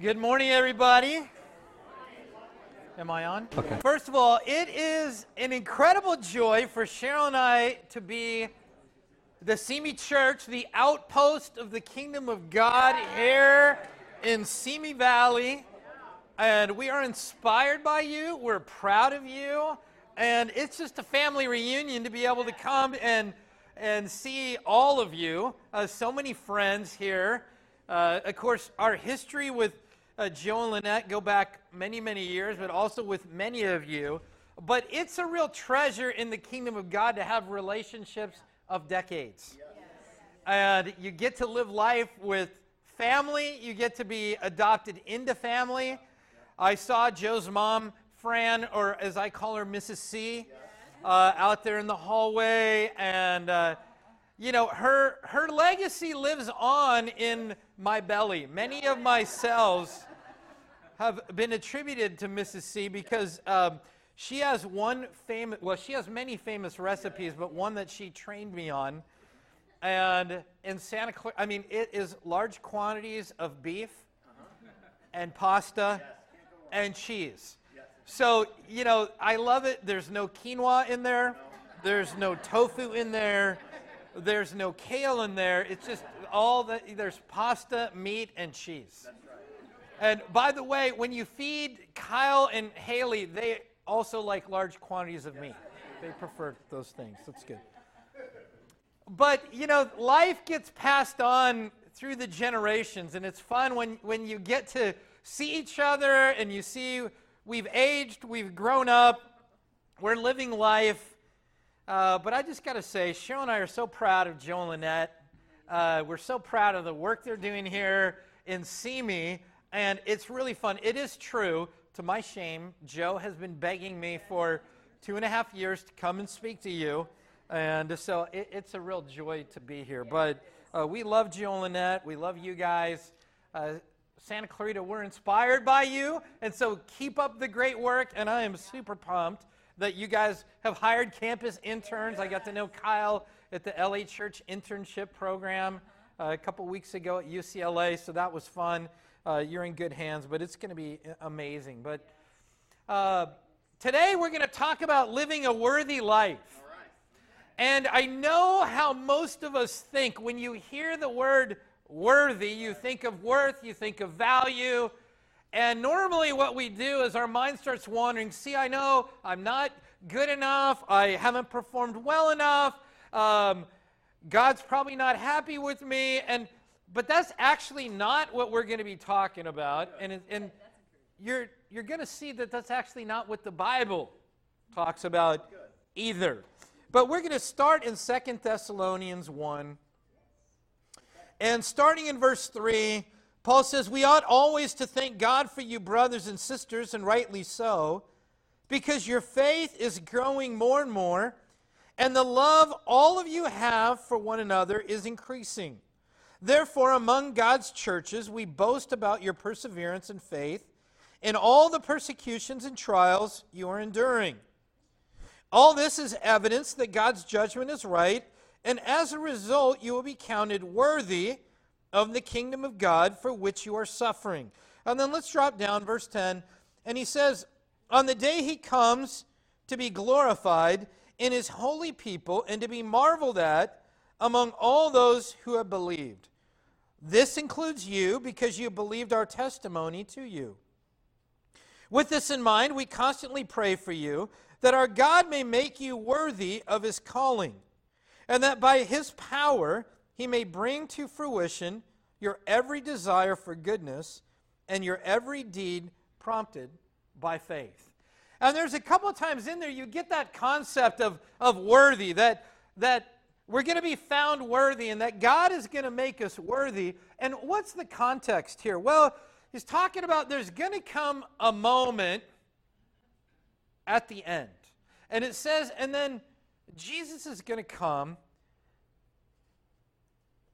Good morning, everybody. Am I on? Okay. First of all, it is an incredible joy for Cheryl and I to be the Simi Church, the outpost of the kingdom of God here in Simi Valley. And we are inspired by you. We're proud of you. And it's just a family reunion to be able to come and, and see all of you. Uh, so many friends here. Uh, of course, our history with uh, Joe and Lynette go back many, many years, but also with many of you. But it's a real treasure in the kingdom of God to have relationships of decades. And you get to live life with family, you get to be adopted into family. I saw Joe's mom, Fran, or as I call her, Mrs. C, uh, out there in the hallway. And, uh, you know, her, her legacy lives on in my belly. Many of my cells have been attributed to Mrs. C because um, she has one famous, well, she has many famous recipes, but one that she trained me on. And in Santa Clara, I mean, it is large quantities of beef and pasta and cheese. So, you know, I love it. There's no quinoa in there, there's no tofu in there, there's no kale in there. It's just all that, there's pasta, meat, and cheese. And by the way, when you feed Kyle and Haley, they also like large quantities of meat. They prefer those things. That's good. But, you know, life gets passed on through the generations, and it's fun when, when you get to see each other and you see we've aged, we've grown up, we're living life. Uh, but I just got to say, Cheryl and I are so proud of Joe and Lynette. Uh, we're so proud of the work they're doing here in Simi, and it's really fun. It is true, to my shame, Joe has been begging me for two and a half years to come and speak to you. And so it, it's a real joy to be here. But uh, we love Joe and Lynette. We love you guys. Uh, Santa Clarita, we're inspired by you. And so keep up the great work. And I am super pumped that you guys have hired campus interns. I got to know Kyle at the LA Church internship program uh, a couple weeks ago at UCLA. So that was fun. Uh, you're in good hands, but it's going to be amazing. But uh, today we're going to talk about living a worthy life. And I know how most of us think when you hear the word worthy, you think of worth, you think of value. And normally, what we do is our mind starts wandering. See, I know I'm not good enough, I haven't performed well enough, um, God's probably not happy with me. And but that's actually not what we're going to be talking about. And, and you're, you're going to see that that's actually not what the Bible talks about either. But we're going to start in Second Thessalonians 1. And starting in verse 3, Paul says, We ought always to thank God for you, brothers and sisters, and rightly so, because your faith is growing more and more, and the love all of you have for one another is increasing. Therefore, among God's churches, we boast about your perseverance and faith in all the persecutions and trials you are enduring. All this is evidence that God's judgment is right, and as a result, you will be counted worthy of the kingdom of God for which you are suffering. And then let's drop down, verse 10. And he says, On the day he comes to be glorified in his holy people and to be marveled at among all those who have believed. This includes you because you believed our testimony to you. With this in mind, we constantly pray for you that our God may make you worthy of his calling, and that by his power he may bring to fruition your every desire for goodness and your every deed prompted by faith. And there's a couple of times in there you get that concept of, of worthy, that, that we're going to be found worthy and that God is going to make us worthy. And what's the context here? Well, he's talking about there's going to come a moment at the end. And it says, and then Jesus is going to come,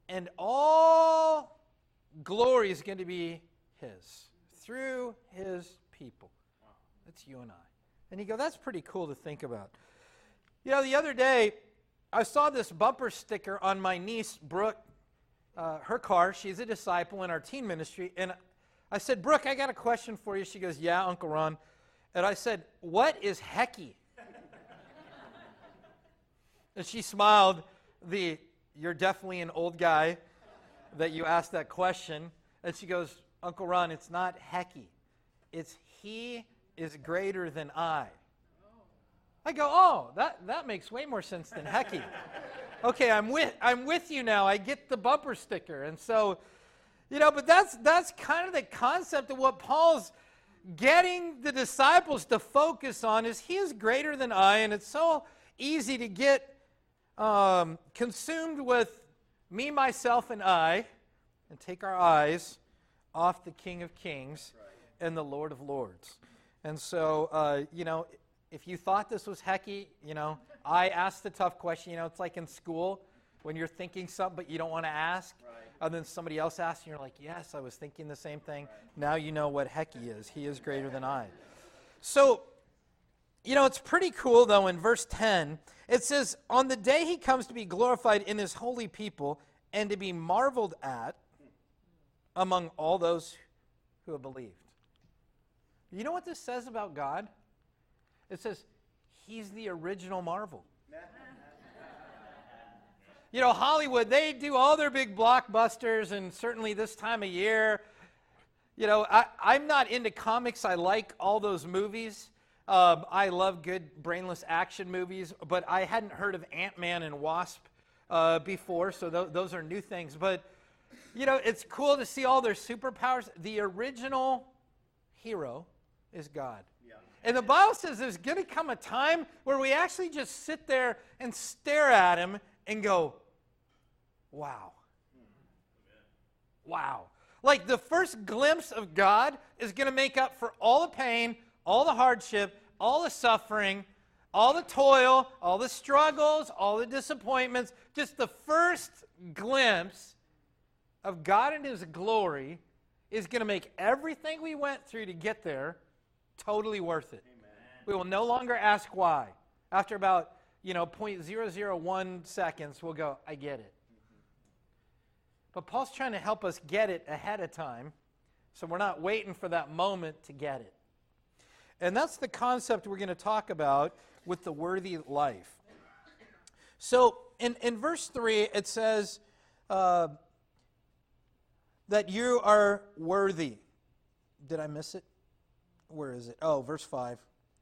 and all glory is going to be his through his people. That's you and I. And you go, that's pretty cool to think about. You know, the other day, I saw this bumper sticker on my niece, Brooke, uh, her car. She's a disciple in our teen ministry. And I said, Brooke, I got a question for you. She goes, Yeah, Uncle Ron. And I said, What is Hecky? and she smiled, the you're definitely an old guy that you asked that question. And she goes, Uncle Ron, it's not Hecky. It's he is greater than I. I go, oh, that, that makes way more sense than Hecky. okay, I'm with, I'm with you now. I get the bumper sticker. And so, you know, but that's, that's kind of the concept of what Paul's getting the disciples to focus on is he is greater than I. And it's so easy to get um, consumed with me, myself, and I and take our eyes off the King of Kings and the Lord of Lords. And so, uh, you know, if you thought this was hecky, you know, I asked the tough question. You know, it's like in school when you're thinking something but you don't want to ask. Right. And then somebody else asks, and you're like, yes, I was thinking the same thing. Right. Now you know what hecky is. He is greater than I. So, you know, it's pretty cool, though, in verse 10, it says, On the day he comes to be glorified in his holy people and to be marveled at among all those who have believed. You know what this says about God? It says, He's the original marvel. you know, Hollywood, they do all their big blockbusters, and certainly this time of year, you know, I, I'm not into comics. I like all those movies. Um, I love good brainless action movies, but I hadn't heard of Ant Man and Wasp uh, before, so th- those are new things. But, you know, it's cool to see all their superpowers. The original hero is God. And the Bible says there's going to come a time where we actually just sit there and stare at him and go, wow. Wow. Like the first glimpse of God is going to make up for all the pain, all the hardship, all the suffering, all the toil, all the struggles, all the disappointments. Just the first glimpse of God and His glory is going to make everything we went through to get there Totally worth it. Amen. We will no longer ask why. After about, you know, 0.001 seconds, we'll go, I get it. But Paul's trying to help us get it ahead of time, so we're not waiting for that moment to get it. And that's the concept we're going to talk about with the worthy life. So in, in verse 3, it says uh, that you are worthy. Did I miss it? Where is it? Oh, verse 5.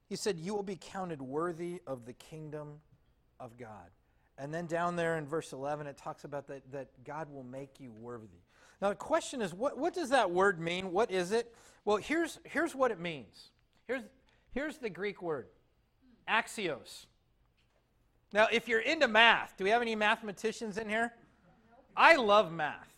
He said, You will be counted worthy of the kingdom of God. And then down there in verse 11, it talks about that, that God will make you worthy. Now, the question is, what, what does that word mean? What is it? Well, here's, here's what it means. Here's, here's the Greek word axios. Now, if you're into math, do we have any mathematicians in here? I love math.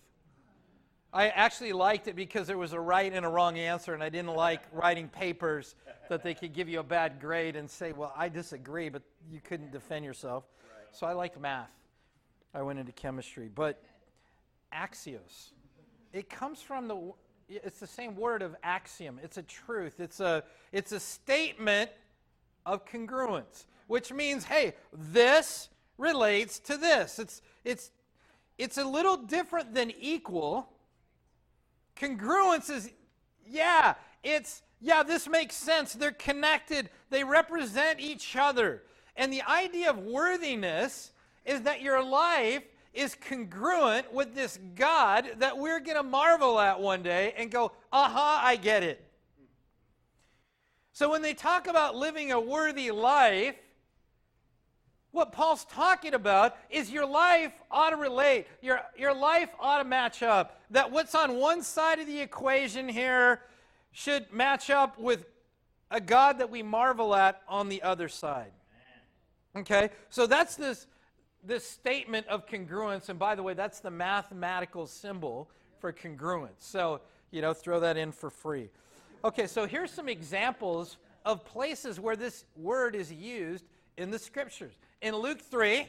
I actually liked it because there was a right and a wrong answer, and I didn't like writing papers that they could give you a bad grade and say, Well, I disagree, but you couldn't defend yourself. Right. So I liked math. I went into chemistry. But axios, it comes from the, it's the same word of axiom. It's a truth, it's a, it's a statement of congruence, which means, hey, this relates to this. It's, it's, it's a little different than equal Congruence is, yeah, it's, yeah, this makes sense. They're connected, they represent each other. And the idea of worthiness is that your life is congruent with this God that we're going to marvel at one day and go, aha, I get it. So when they talk about living a worthy life, what Paul's talking about is your life ought to relate. Your, your life ought to match up. That what's on one side of the equation here should match up with a God that we marvel at on the other side. Okay? So that's this, this statement of congruence. And by the way, that's the mathematical symbol for congruence. So, you know, throw that in for free. Okay, so here's some examples of places where this word is used in the scriptures in Luke 3,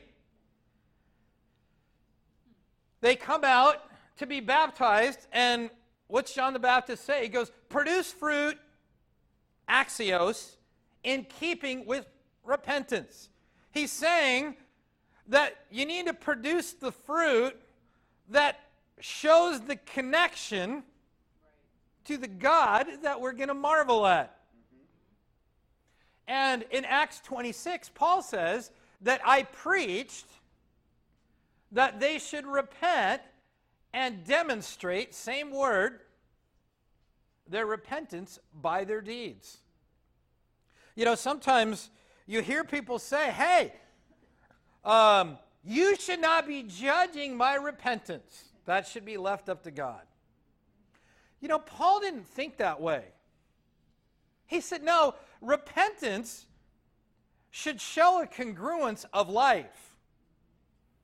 they come out to be baptized, and what's John the Baptist say? He goes, Produce fruit, axios, in keeping with repentance. He's saying that you need to produce the fruit that shows the connection to the God that we're going to marvel at. And in Acts 26, Paul says that I preached that they should repent and demonstrate, same word, their repentance by their deeds. You know, sometimes you hear people say, hey, um, you should not be judging my repentance. That should be left up to God. You know, Paul didn't think that way. He said, no, repentance should show a congruence of life.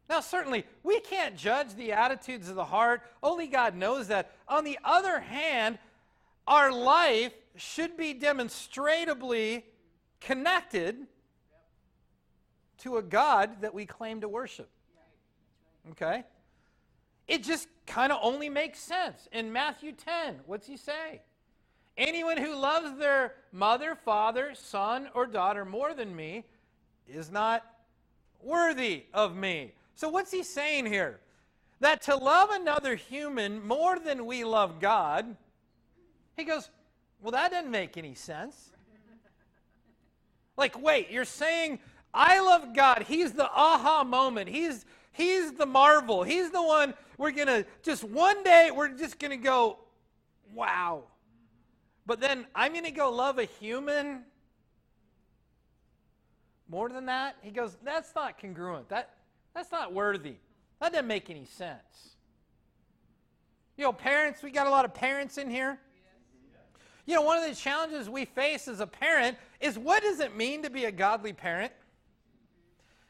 Now, certainly, we can't judge the attitudes of the heart. Only God knows that. On the other hand, our life should be demonstrably connected to a God that we claim to worship. Okay? It just kind of only makes sense. In Matthew 10, what's he say? Anyone who loves their mother, father, son, or daughter more than me is not worthy of me. So, what's he saying here? That to love another human more than we love God, he goes, Well, that doesn't make any sense. Like, wait, you're saying I love God. He's the aha moment. He's He's the marvel. He's the one we're going to just one day we're just going to go, wow. But then I'm going to go love a human more than that. He goes, that's not congruent. That, that's not worthy. That doesn't make any sense. You know, parents, we got a lot of parents in here. You know, one of the challenges we face as a parent is what does it mean to be a godly parent?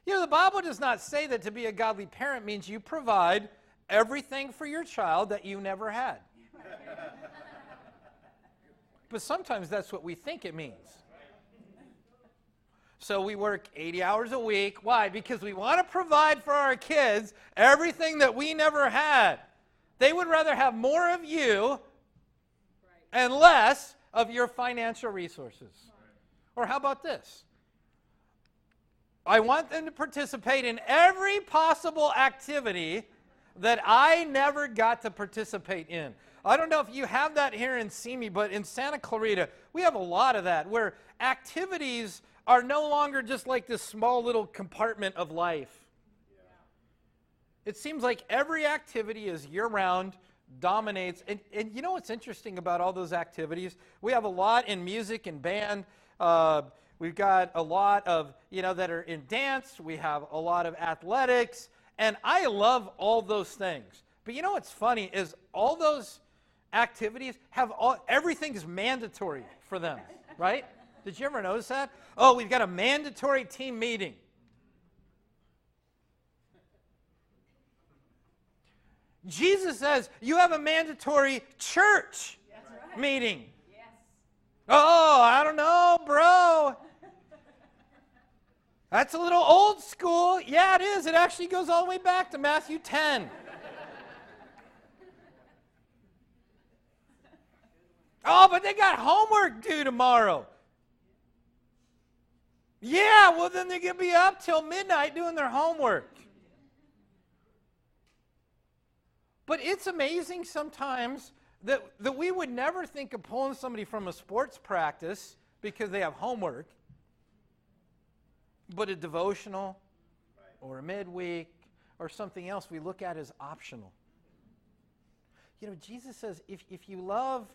You know, the Bible does not say that to be a godly parent means you provide everything for your child that you never had. But sometimes that's what we think it means. So we work 80 hours a week. Why? Because we want to provide for our kids everything that we never had. They would rather have more of you and less of your financial resources. Or how about this? I want them to participate in every possible activity that I never got to participate in. I don't know if you have that here in Simi, but in Santa Clarita, we have a lot of that where activities are no longer just like this small little compartment of life. It seems like every activity is year round, dominates. And, and you know what's interesting about all those activities? We have a lot in music and band. Uh, We've got a lot of, you know, that are in dance. We have a lot of athletics. And I love all those things. But you know what's funny is all those activities have all, everything is mandatory for them, right? Did you ever notice that? Oh, we've got a mandatory team meeting. Jesus says you have a mandatory church right. meeting. Yes. Oh, I don't know, bro. That's a little old school. Yeah, it is. It actually goes all the way back to Matthew 10. Oh, but they got homework due tomorrow. Yeah, well, then they're going to be up till midnight doing their homework. But it's amazing sometimes that, that we would never think of pulling somebody from a sports practice because they have homework but a devotional or a midweek or something else we look at as optional. You know, Jesus says if, if you love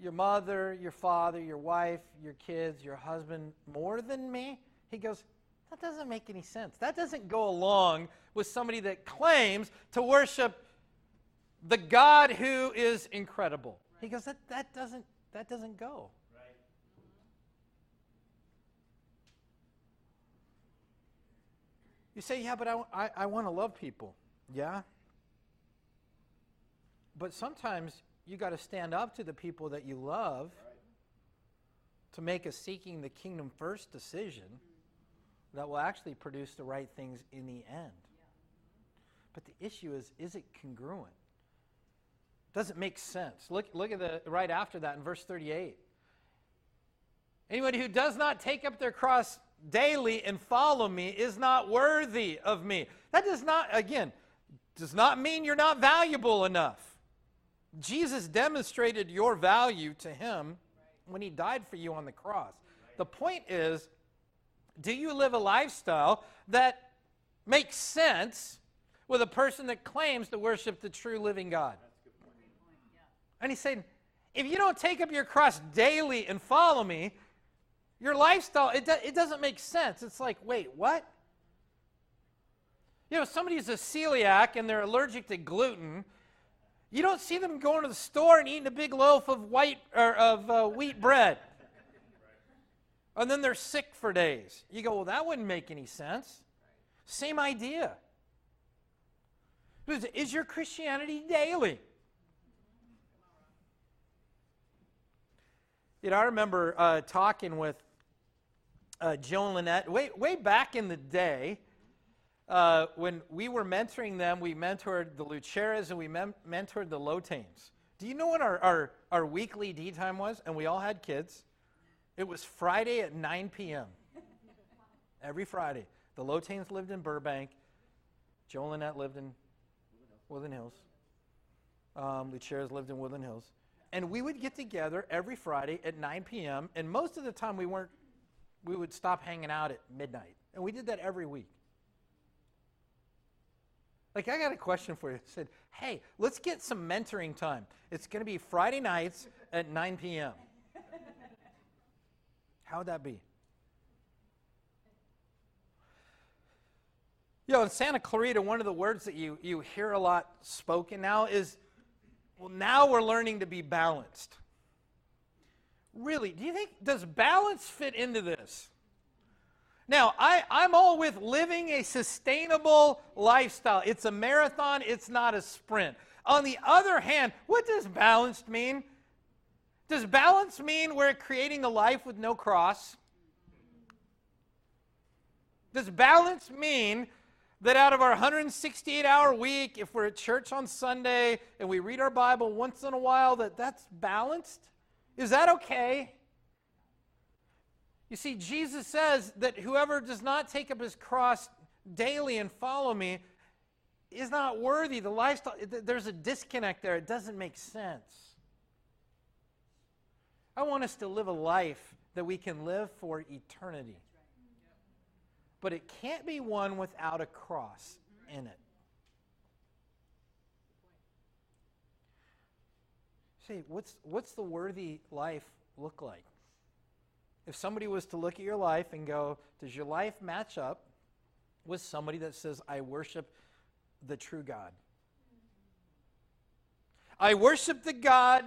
your mother, your father, your wife, your kids, your husband more than me, he goes, that doesn't make any sense. That doesn't go along with somebody that claims to worship the God who is incredible. He goes, that, that, doesn't, that doesn't go. You say, yeah, but I, I, I want to love people. Yeah? But sometimes you got to stand up to the people that you love to make a seeking the kingdom first decision that will actually produce the right things in the end. But the issue is, is it congruent? Does it make sense? Look, look at the right after that in verse 38. Anyone who does not take up their cross daily and follow me is not worthy of me. That does not, again, does not mean you're not valuable enough. Jesus demonstrated your value to him when he died for you on the cross. The point is do you live a lifestyle that makes sense with a person that claims to worship the true living God? And he's saying, if you don't take up your cross daily and follow me, your lifestyle, it, do, it doesn't make sense. It's like, wait, what? You know, somebody's a celiac and they're allergic to gluten. You don't see them going to the store and eating a big loaf of white or of uh, wheat bread. And then they're sick for days. You go, well, that wouldn't make any sense. Same idea. Is your Christianity daily? You know, I remember uh, talking with uh, Joe and Lynette way, way back in the day uh, when we were mentoring them. We mentored the Luceras and we mem- mentored the Lotanes. Do you know what our, our, our weekly D time was? And we all had kids. It was Friday at 9 p.m. Every Friday. The Lotanes lived in Burbank. Joe and Lynette lived in Woodland Hills. Um, Luceras lived in Woodland Hills and we would get together every Friday at 9 p.m. And most of the time, we weren't. We would stop hanging out at midnight, and we did that every week. Like, I got a question for you. I said, hey, let's get some mentoring time. It's going to be Friday nights at 9 p.m. How would that be? You know, in Santa Clarita, one of the words that you, you hear a lot spoken now is well, now we're learning to be balanced. Really, do you think, does balance fit into this? Now, I, I'm all with living a sustainable lifestyle. It's a marathon, it's not a sprint. On the other hand, what does balanced mean? Does balance mean we're creating a life with no cross? Does balance mean that out of our 168 hour week, if we're at church on Sunday and we read our Bible once in a while, that that's balanced? Is that okay? You see, Jesus says that whoever does not take up his cross daily and follow me is not worthy. The lifestyle, there's a disconnect there. It doesn't make sense. I want us to live a life that we can live for eternity but it can't be one without a cross in it. See, what's, what's the worthy life look like? If somebody was to look at your life and go, does your life match up with somebody that says, I worship the true God? I worship the God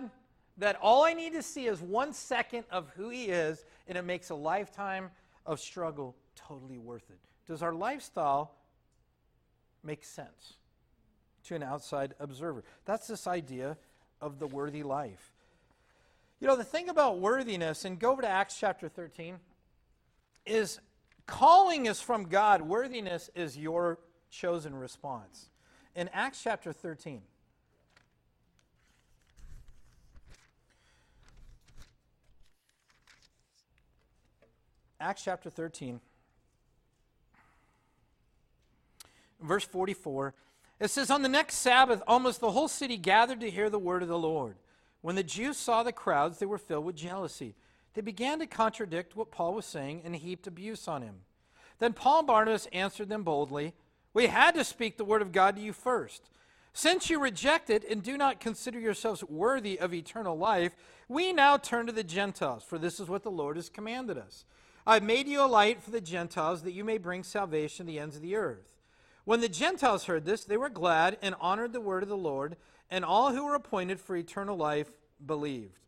that all I need to see is one second of who He is, and it makes a lifetime of struggle totally worth it? Does our lifestyle make sense to an outside observer? That's this idea of the worthy life. You know, the thing about worthiness, and go over to Acts chapter 13, is calling is from God, worthiness is your chosen response. In Acts chapter 13, Acts chapter 13. verse 44, it says, On the next Sabbath, almost the whole city gathered to hear the word of the Lord. When the Jews saw the crowds, they were filled with jealousy. They began to contradict what Paul was saying and heaped abuse on him. Then Paul and Barnabas answered them boldly, We had to speak the word of God to you first. Since you reject it and do not consider yourselves worthy of eternal life, we now turn to the Gentiles, for this is what the Lord has commanded us. I've made you a light for the Gentiles, that you may bring salvation to the ends of the earth. When the Gentiles heard this, they were glad and honored the word of the Lord, and all who were appointed for eternal life believed.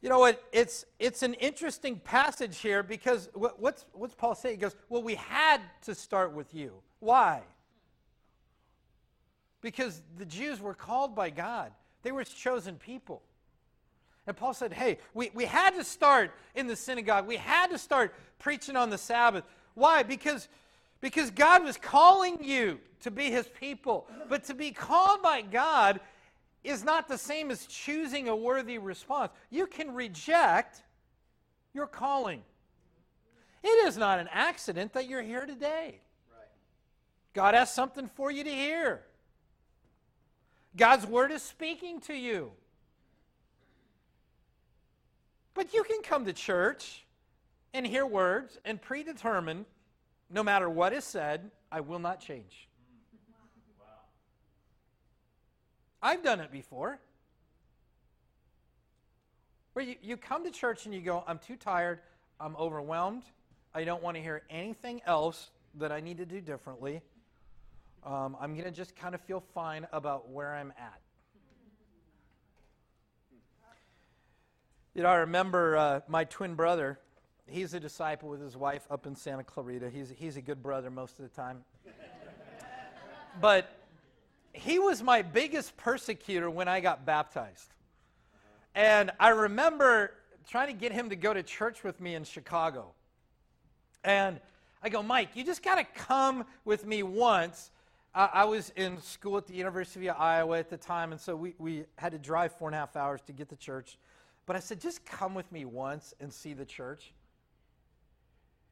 You know what? It's, it's an interesting passage here because what, what's, what's Paul saying? He goes, Well, we had to start with you. Why? Because the Jews were called by God, they were chosen people. And Paul said, Hey, we, we had to start in the synagogue, we had to start preaching on the Sabbath. Why? Because because God was calling you to be his people. But to be called by God is not the same as choosing a worthy response. You can reject your calling. It is not an accident that you're here today. God has something for you to hear. God's word is speaking to you. But you can come to church and hear words and predetermine no matter what is said, I will not change. I've done it before. Where you, you come to church and you go, I'm too tired, I'm overwhelmed, I don't want to hear anything else that I need to do differently. Um, I'm going to just kind of feel fine about where I'm at. You know, I remember uh, my twin brother. He's a disciple with his wife up in Santa Clarita. He's, he's a good brother most of the time. but he was my biggest persecutor when I got baptized. And I remember trying to get him to go to church with me in Chicago. And I go, Mike, you just got to come with me once. Uh, I was in school at the University of Iowa at the time, and so we, we had to drive four and a half hours to get to church. But I said, just come with me once and see the church.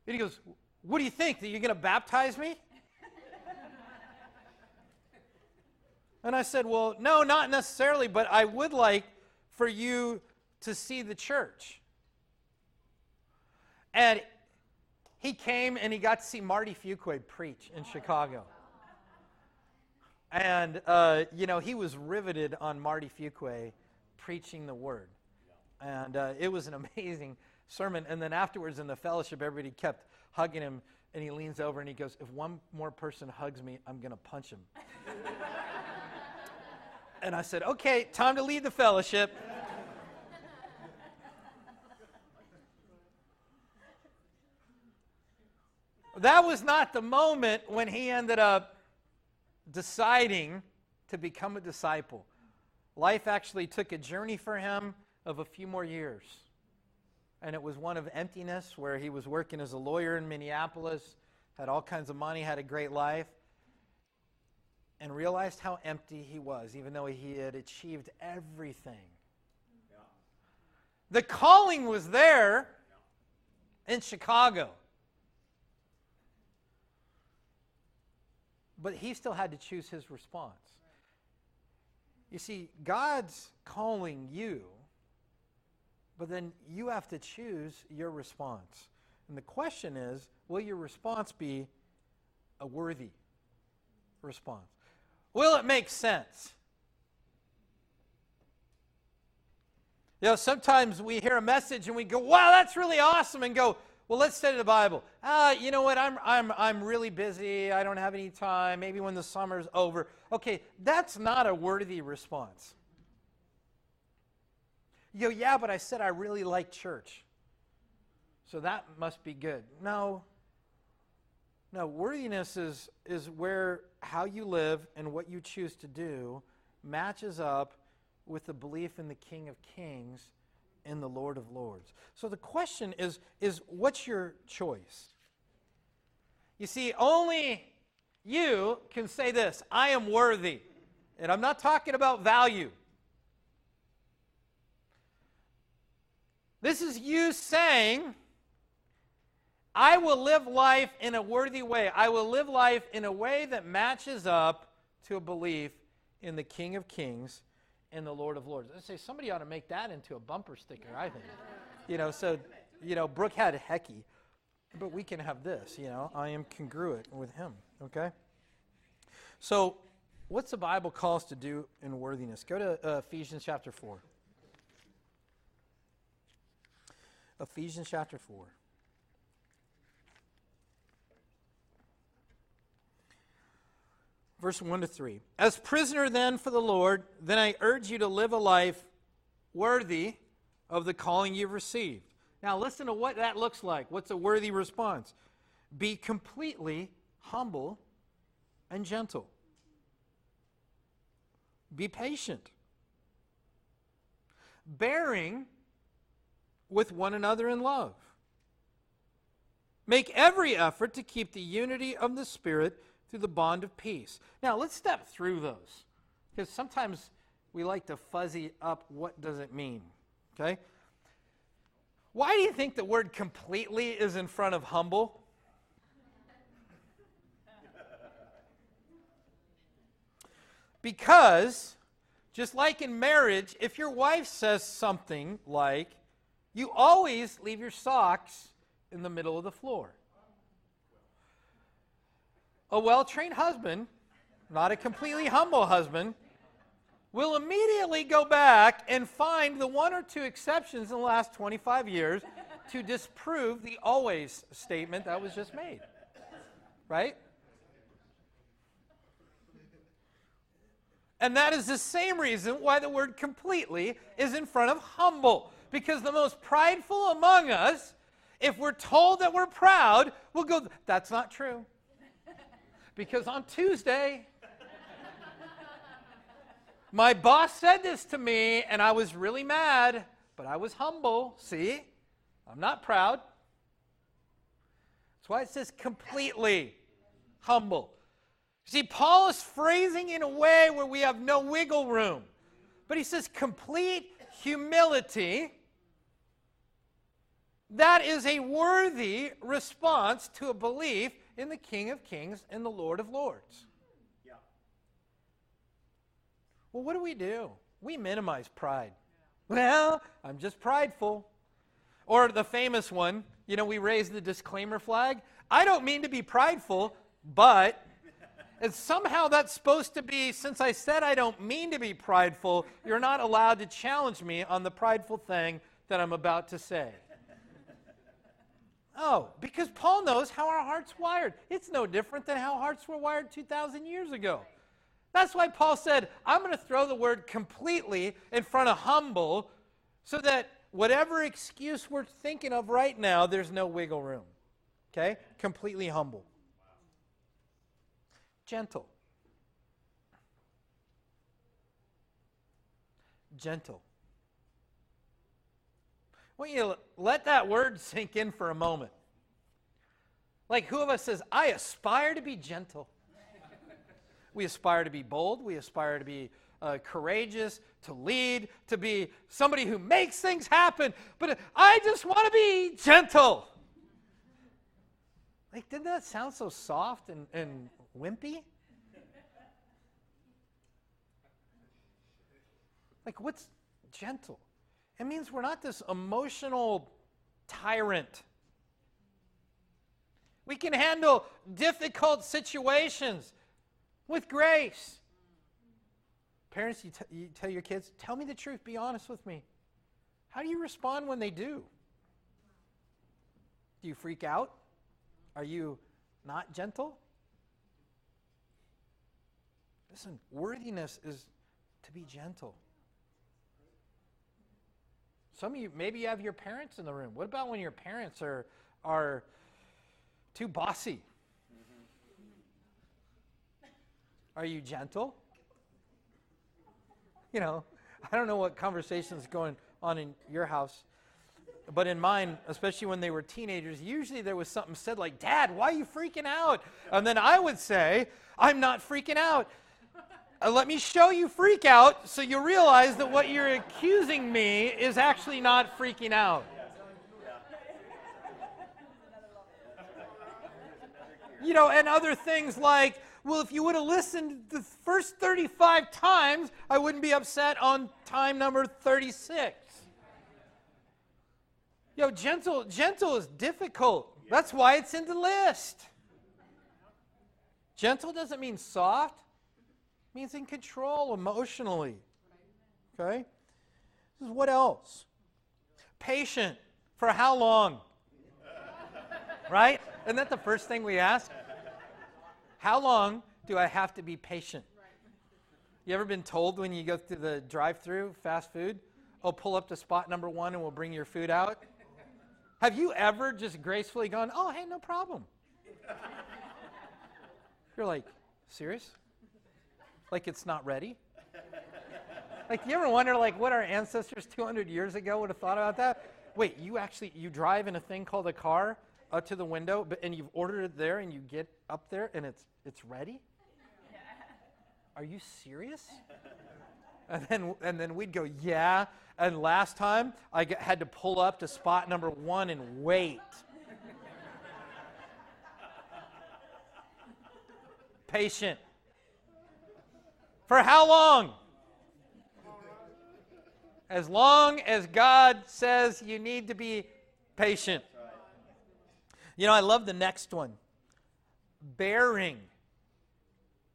And he goes, What do you think? That you're going to baptize me? And I said, Well, no, not necessarily, but I would like for you to see the church. And he came and he got to see Marty Fuqua preach in Chicago. And, uh, you know, he was riveted on Marty Fuqua preaching the word. And uh, it was an amazing sermon. And then afterwards in the fellowship, everybody kept hugging him. And he leans over and he goes, If one more person hugs me, I'm going to punch him. and I said, Okay, time to leave the fellowship. that was not the moment when he ended up deciding to become a disciple. Life actually took a journey for him of a few more years. And it was one of emptiness, where he was working as a lawyer in Minneapolis, had all kinds of money, had a great life, and realized how empty he was, even though he had achieved everything. The calling was there in Chicago. But he still had to choose his response. You see, God's calling you, but then you have to choose your response. And the question is will your response be a worthy response? Will it make sense? You know, sometimes we hear a message and we go, wow, that's really awesome, and go, well, let's study the Bible. Ah, you know what? I'm, I'm, I'm really busy. I don't have any time. Maybe when the summer's over. Okay, that's not a worthy response. You go, yeah, but I said I really like church. So that must be good. No. No, worthiness is, is where how you live and what you choose to do matches up with the belief in the King of Kings and the Lord of Lords. So the question is, is what's your choice? You see, only you can say this I am worthy. And I'm not talking about value. This is you saying, I will live life in a worthy way. I will live life in a way that matches up to a belief in the King of Kings in the Lord of Lords. I say somebody ought to make that into a bumper sticker, I think. you know, so, you know, Brooke had Hecky, but we can have this, you know, I am congruent with him, okay? So, what's the Bible call us to do in worthiness? Go to uh, Ephesians chapter 4. Ephesians chapter 4. Verse 1 to 3. As prisoner then for the Lord, then I urge you to live a life worthy of the calling you've received. Now, listen to what that looks like. What's a worthy response? Be completely humble and gentle. Be patient, bearing with one another in love. Make every effort to keep the unity of the Spirit through the bond of peace. Now, let's step through those because sometimes we like to fuzzy up what does it mean, okay? Why do you think the word completely is in front of humble? Because Just like in marriage, if your wife says something like, you always leave your socks in the middle of the floor. A well trained husband, not a completely humble husband, will immediately go back and find the one or two exceptions in the last 25 years to disprove the always statement that was just made. Right? And that is the same reason why the word completely is in front of humble. Because the most prideful among us, if we're told that we're proud, will go, that's not true. Because on Tuesday, my boss said this to me, and I was really mad, but I was humble. See? I'm not proud. That's why it says completely humble. See, Paul is phrasing in a way where we have no wiggle room. But he says complete humility. That is a worthy response to a belief in the King of Kings and the Lord of Lords. Yeah. Well, what do we do? We minimize pride. Well, I'm just prideful. Or the famous one, you know, we raise the disclaimer flag. I don't mean to be prideful, but and somehow that's supposed to be, since I said I don't mean to be prideful, you're not allowed to challenge me on the prideful thing that I'm about to say. Oh, because Paul knows how our heart's wired. It's no different than how hearts were wired 2,000 years ago. That's why Paul said, I'm going to throw the word completely in front of humble so that whatever excuse we're thinking of right now, there's no wiggle room. Okay? Completely humble gentle. Gentle. I want you let that word sink in for a moment. Like, who of us says, I aspire to be gentle? we aspire to be bold. We aspire to be uh, courageous, to lead, to be somebody who makes things happen. But I just want to be gentle. Like, didn't that sound so soft and, and wimpy? Like, what's gentle? It means we're not this emotional tyrant. We can handle difficult situations with grace. Parents, you, t- you, tell your kids, tell me the truth, be honest with me. How do you respond when they do? Do you freak out? Are you not gentle? Listen, worthiness is to be gentle. Some of you, maybe you have your parents in the room. What about when your parents are, are too bossy? Mm-hmm. Are you gentle? You know, I don't know what conversations going on in your house, but in mine, especially when they were teenagers, usually there was something said like, Dad, why are you freaking out? And then I would say, I'm not freaking out. Uh, let me show you freak out so you realize that what you're accusing me is actually not freaking out. You know, and other things like, well, if you would have listened the first 35 times, I wouldn't be upset on time number 36. Yo, gentle, gentle is difficult. That's why it's in the list. Gentle doesn't mean soft means in control emotionally. Okay? This is what else? Patient. For how long? right? Isn't that the first thing we ask? How long do I have to be patient? You ever been told when you go through the drive through fast food, oh, pull up to spot number one and we'll bring your food out? Have you ever just gracefully gone, oh, hey, no problem? You're like, serious? Like it's not ready? like, you ever wonder, like, what our ancestors 200 years ago would have thought about that? Wait, you actually, you drive in a thing called a car up to the window, but, and you've ordered it there, and you get up there, and it's, it's ready? Are you serious? And then, and then we'd go, yeah. And last time, I had to pull up to spot number one and wait. Patient. For how long? As long as God says you need to be patient. You know, I love the next one bearing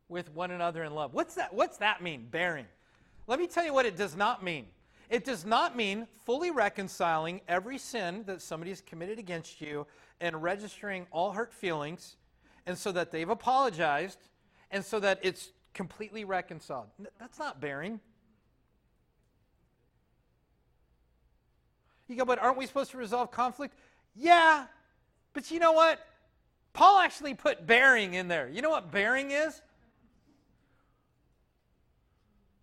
with one another in love. What's that, what's that mean, bearing? Let me tell you what it does not mean. It does not mean fully reconciling every sin that somebody has committed against you and registering all hurt feelings, and so that they've apologized, and so that it's completely reconciled. That's not bearing. You go, but aren't we supposed to resolve conflict? Yeah, but you know what? Paul actually put bearing in there. You know what bearing is?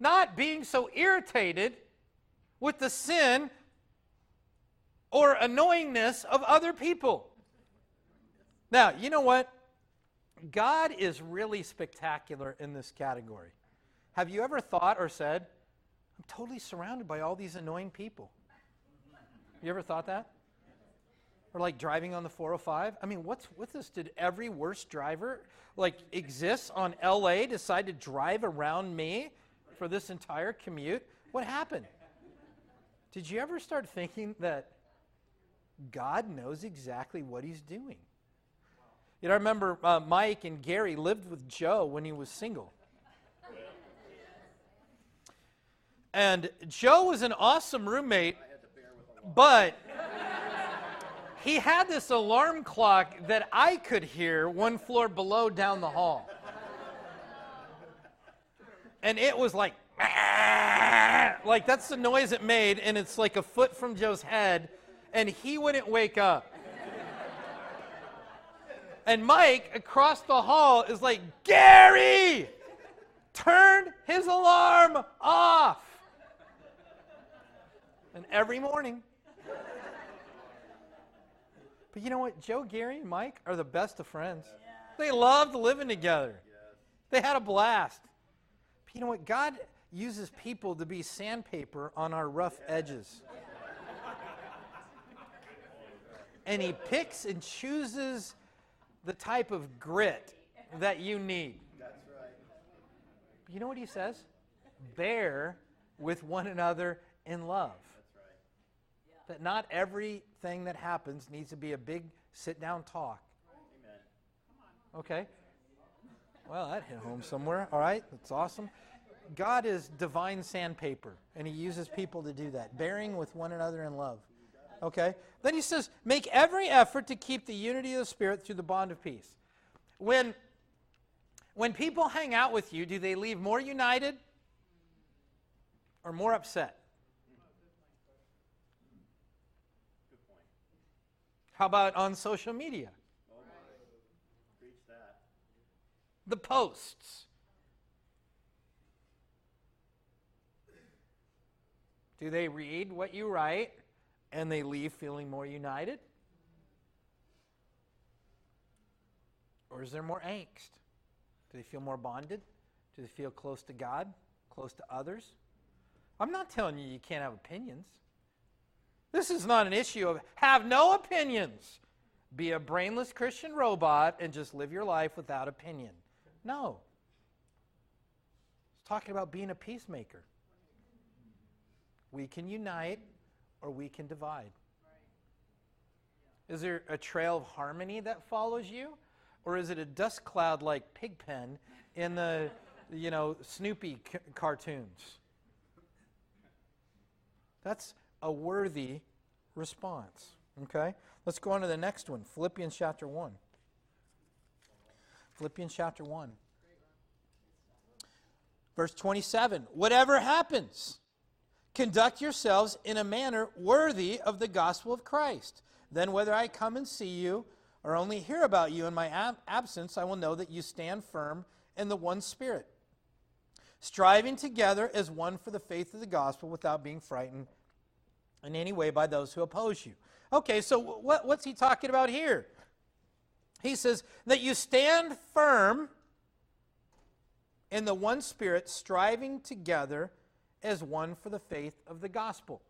Not being so irritated with the sin or annoyingness of other people. Now, you know what? God is really spectacular in this category. Have you ever thought or said, I'm totally surrounded by all these annoying people? You ever thought that? Or like driving on the 405? I mean, what's with this? Did every worst driver like exists on LA decide to drive around me for this entire commute? What happened? Did you ever start thinking that God knows exactly what he's doing? You know, I remember uh, Mike and Gary lived with Joe when he was single. And Joe was an awesome roommate, but he had this alarm clock that I could hear one floor below down the hall. And it was like, like that's the noise it made, and it's like a foot from Joe's head, and he wouldn't wake up. And Mike across the hall is like, Gary, turn his alarm off. And every morning. But you know what? Joe, Gary, and Mike are the best of friends. They loved living together. They had a blast. But you know what? God uses people to be sandpaper on our rough edges. and He picks and chooses the type of grit that you need. That's right. You know what he says? Bear with one another in love. That's right. That not everything that happens needs to be a big sit down talk. Amen. Okay? Well, that hit home somewhere. All right, that's awesome. God is divine sandpaper, and He uses people to do that, bearing with one another in love. Okay? Then he says, make every effort to keep the unity of the Spirit through the bond of peace. When, when people hang out with you, do they leave more united or more upset? How about on social media? The posts. Do they read what you write and they leave feeling more united? Or is there more angst? Do they feel more bonded? Do they feel close to God, close to others? I'm not telling you you can't have opinions. This is not an issue of have no opinions. Be a brainless Christian robot and just live your life without opinion. No. It's talking about being a peacemaker. We can unite or we can divide. Is there a trail of harmony that follows you? Or is it a dust cloud like Pigpen in the, you know, Snoopy c- cartoons? That's a worthy response. Okay? Let's go on to the next one Philippians chapter 1. Philippians chapter 1. Verse 27 Whatever happens, Conduct yourselves in a manner worthy of the gospel of Christ. Then, whether I come and see you or only hear about you in my ab- absence, I will know that you stand firm in the one Spirit, striving together as one for the faith of the gospel without being frightened in any way by those who oppose you. Okay, so what, what's he talking about here? He says that you stand firm in the one Spirit, striving together as one for the faith of the gospel.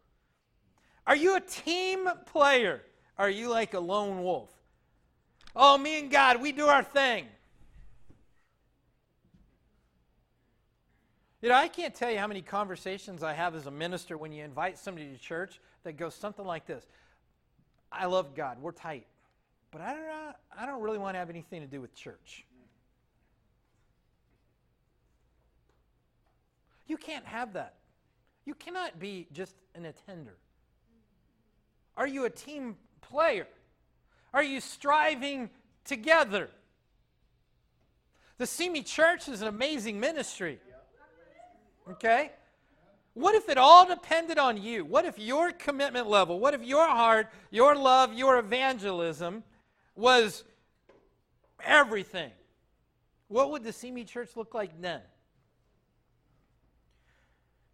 Are you a team player? Are you like a lone wolf? Oh, me and God, we do our thing. You know, I can't tell you how many conversations I have as a minister when you invite somebody to church that goes something like this I love God, we're tight, but I don't, I don't really want to have anything to do with church. You can't have that. You cannot be just an attender. Are you a team player? Are you striving together? The Simi Church is an amazing ministry. Okay? What if it all depended on you? What if your commitment level, what if your heart, your love, your evangelism was everything? What would the Simi Church look like then?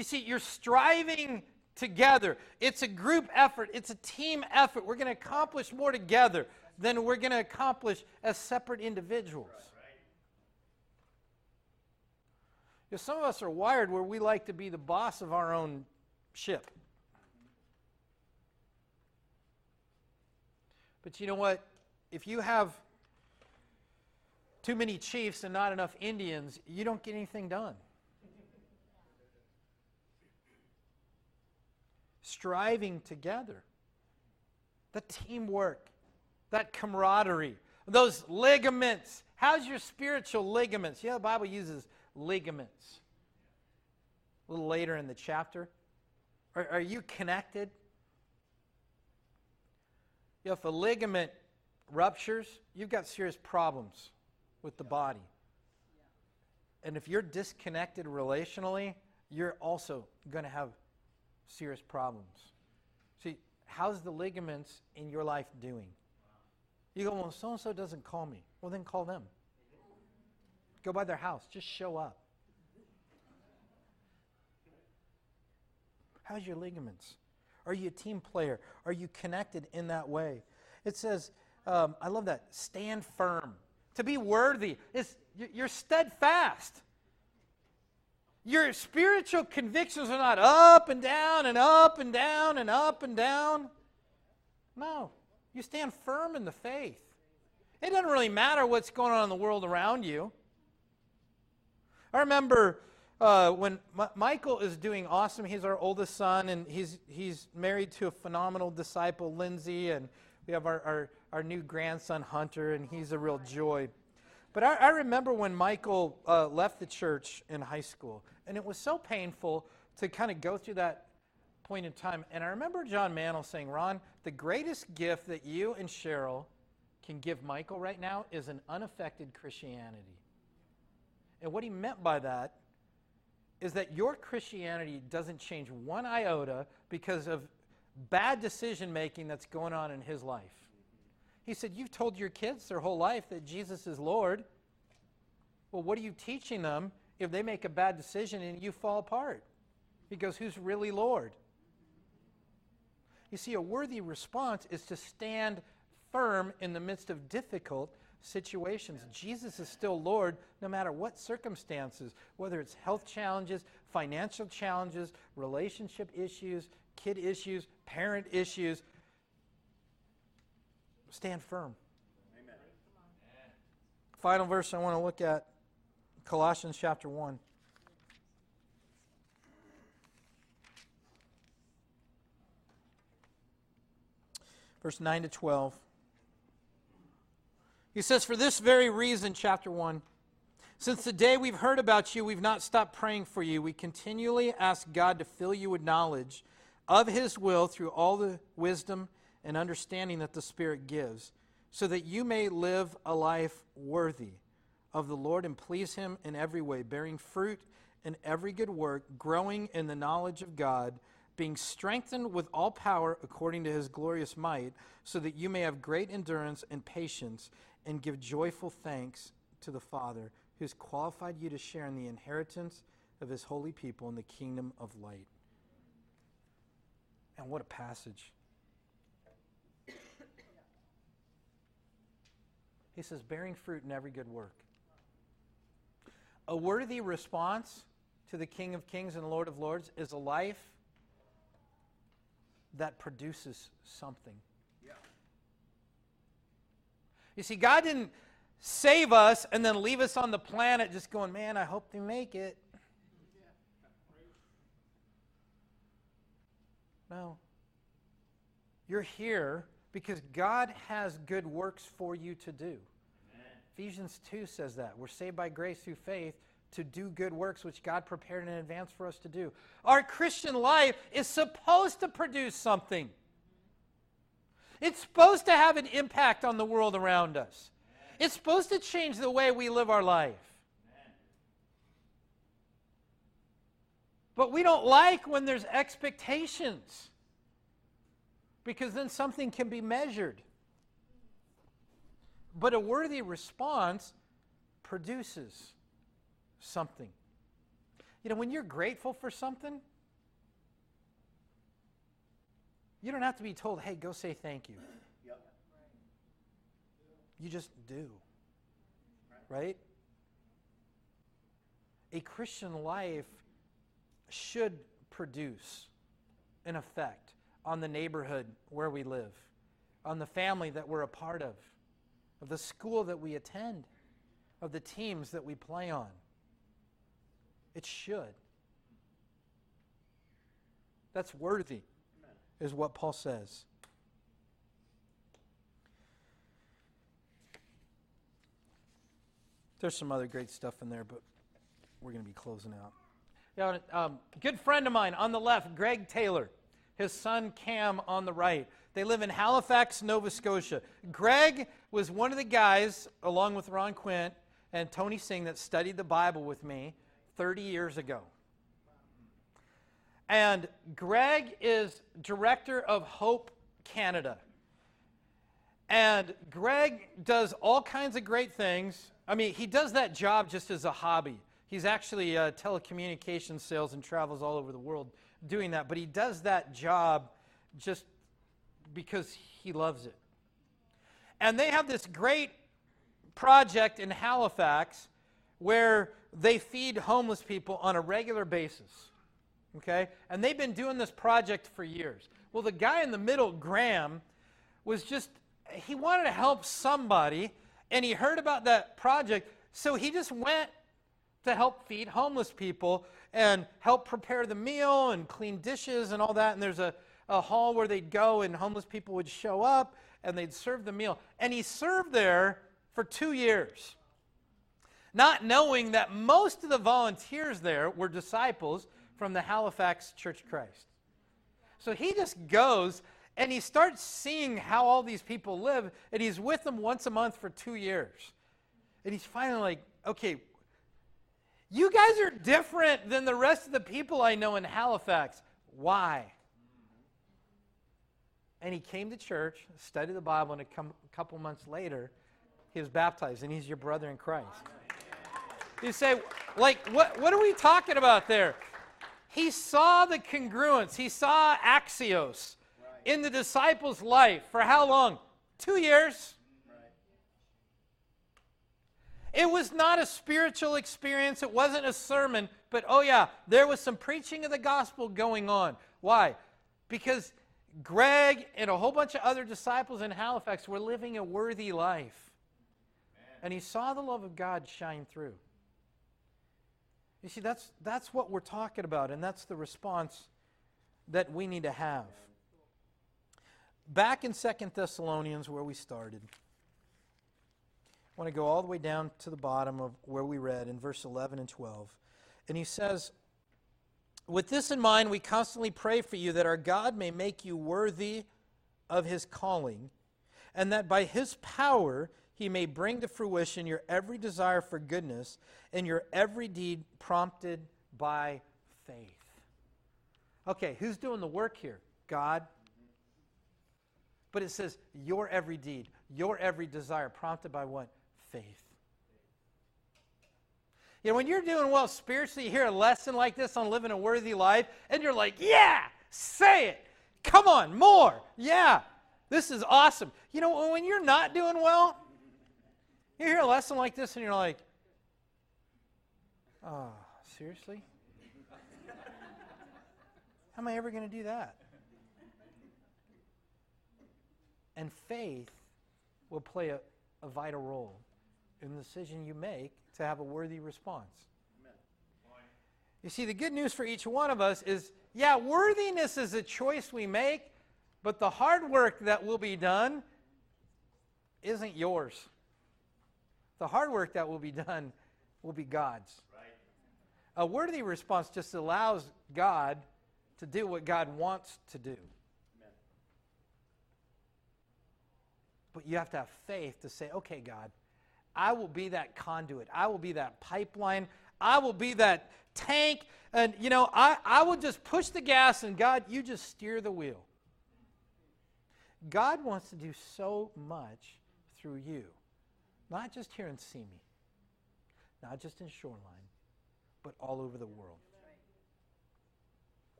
You see, you're striving together. It's a group effort, it's a team effort. We're going to accomplish more together than we're going to accomplish as separate individuals. You know, some of us are wired where we like to be the boss of our own ship. But you know what? If you have too many chiefs and not enough Indians, you don't get anything done. Striving together. The teamwork, that camaraderie, those ligaments. How's your spiritual ligaments? Yeah, the Bible uses ligaments. A little later in the chapter. Are, are you connected? You know, if a ligament ruptures, you've got serious problems with the body. And if you're disconnected relationally, you're also going to have serious problems. See, how's the ligaments in your life doing? You go, well, so and so doesn't call me. Well, then call them. Go by their house. Just show up. How's your ligaments? Are you a team player? Are you connected in that way? It says, um, I love that, stand firm. To be worthy, is you're steadfast. Your spiritual convictions are not up and down and up and down and up and down. No, you stand firm in the faith. It doesn't really matter what's going on in the world around you. I remember uh, when M- Michael is doing awesome. He's our oldest son, and he's, he's married to a phenomenal disciple, Lindsay, and we have our, our, our new grandson, Hunter, and he's a real joy. But I, I remember when Michael uh, left the church in high school, and it was so painful to kind of go through that point in time. And I remember John Mantle saying, Ron, the greatest gift that you and Cheryl can give Michael right now is an unaffected Christianity. And what he meant by that is that your Christianity doesn't change one iota because of bad decision making that's going on in his life. He said, You've told your kids their whole life that Jesus is Lord. Well, what are you teaching them if they make a bad decision and you fall apart? Because Who's really Lord? You see, a worthy response is to stand firm in the midst of difficult situations. Jesus is still Lord no matter what circumstances, whether it's health challenges, financial challenges, relationship issues, kid issues, parent issues. Stand firm. Amen. Final verse I want to look at Colossians chapter 1. Verse 9 to 12. He says, For this very reason, chapter 1, since the day we've heard about you, we've not stopped praying for you. We continually ask God to fill you with knowledge of His will through all the wisdom and understanding that the Spirit gives, so that you may live a life worthy of the Lord and please Him in every way, bearing fruit in every good work, growing in the knowledge of God, being strengthened with all power according to His glorious might, so that you may have great endurance and patience, and give joyful thanks to the Father who has qualified you to share in the inheritance of His holy people in the kingdom of light. And what a passage. He says, bearing fruit in every good work. A worthy response to the King of Kings and Lord of Lords is a life that produces something. Yeah. You see, God didn't save us and then leave us on the planet just going, man, I hope they make it. No. You're here because God has good works for you to do. Ephesians 2 says that. We're saved by grace through faith to do good works which God prepared in advance for us to do. Our Christian life is supposed to produce something. It's supposed to have an impact on the world around us. It's supposed to change the way we live our life. But we don't like when there's expectations because then something can be measured. But a worthy response produces something. You know, when you're grateful for something, you don't have to be told, hey, go say thank you. Yep. You just do. Right? A Christian life should produce an effect on the neighborhood where we live, on the family that we're a part of, of the school that we attend, of the teams that we play on. It should. That's worthy, is what Paul says. There's some other great stuff in there, but we're going to be closing out. Yeah, um, good friend of mine on the left, Greg Taylor. His son Cam on the right. They live in Halifax, Nova Scotia. Greg was one of the guys, along with Ron Quint and Tony Singh, that studied the Bible with me 30 years ago. And Greg is director of Hope Canada. And Greg does all kinds of great things. I mean, he does that job just as a hobby. He's actually telecommunications sales and travels all over the world doing that, but he does that job just because he loves it. And they have this great project in Halifax where they feed homeless people on a regular basis. Okay? And they've been doing this project for years. Well, the guy in the middle, Graham, was just, he wanted to help somebody, and he heard about that project, so he just went to help feed homeless people and help prepare the meal and clean dishes and all that. And there's a, a hall where they'd go, and homeless people would show up and they'd serve the meal. And he served there for two years not knowing that most of the volunteers there were disciples from the Halifax Church Christ. So he just goes and he starts seeing how all these people live, and he's with them once a month for two years. And he's finally like, okay, you guys are different than the rest of the people I know in Halifax. Why? And he came to church, studied the Bible, and a couple months later, he was baptized, and he's your brother in Christ. You say, like, what, what are we talking about there? He saw the congruence, he saw axios in the disciples' life for how long? Two years. It was not a spiritual experience, it wasn't a sermon, but oh, yeah, there was some preaching of the gospel going on. Why? Because Greg and a whole bunch of other disciples in Halifax were living a worthy life. And he saw the love of God shine through. You see, that's, that's what we're talking about, and that's the response that we need to have. Back in Second Thessalonians, where we started, I want to go all the way down to the bottom of where we read in verse 11 and 12. And he says, With this in mind, we constantly pray for you that our God may make you worthy of his calling, and that by his power he may bring to fruition your every desire for goodness and your every deed prompted by faith. Okay, who's doing the work here? God. But it says, your every deed, your every desire prompted by what? Faith. You know, when you're doing well spiritually, you hear a lesson like this on living a worthy life, and you're like, yeah, say it. Come on, more. Yeah, this is awesome. You know, when you're not doing well, you hear a lesson like this and you're like, oh, seriously? How am I ever going to do that? And faith will play a, a vital role in the decision you make to have a worthy response. Amen. You see, the good news for each one of us is Yeah, worthiness is a choice we make, but the hard work that will be done isn't yours. The hard work that will be done will be God's. A worthy response just allows God to do what God wants to do. But you have to have faith to say, okay, God, I will be that conduit. I will be that pipeline. I will be that tank. And, you know, I, I will just push the gas, and God, you just steer the wheel. God wants to do so much through you, not just here in Simi, not just in Shoreline, but all over the world.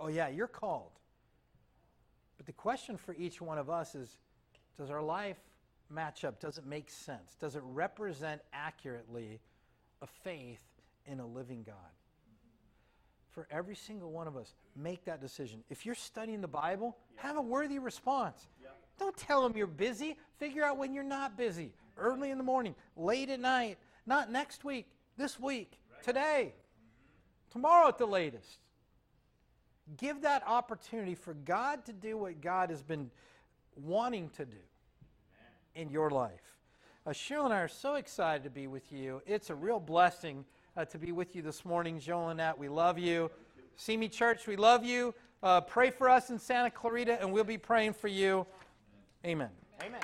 Oh, yeah, you're called. But the question for each one of us is does our life match up? Does it make sense? Does it represent accurately a faith in a living God? For every single one of us, make that decision. If you're studying the Bible, yeah. have a worthy response. Yeah. Don't tell them you're busy. Figure out when you're not busy. Early in the morning, late at night, not next week, this week, right. today, tomorrow at the latest. Give that opportunity for God to do what God has been wanting to do in your life. Uh, Cheryl and I are so excited to be with you. It's a real blessing uh, to be with you this morning. Joel and Annette, we love you. Simi Church, we love you. Uh, pray for us in Santa Clarita, and we'll be praying for you. Amen. Amen.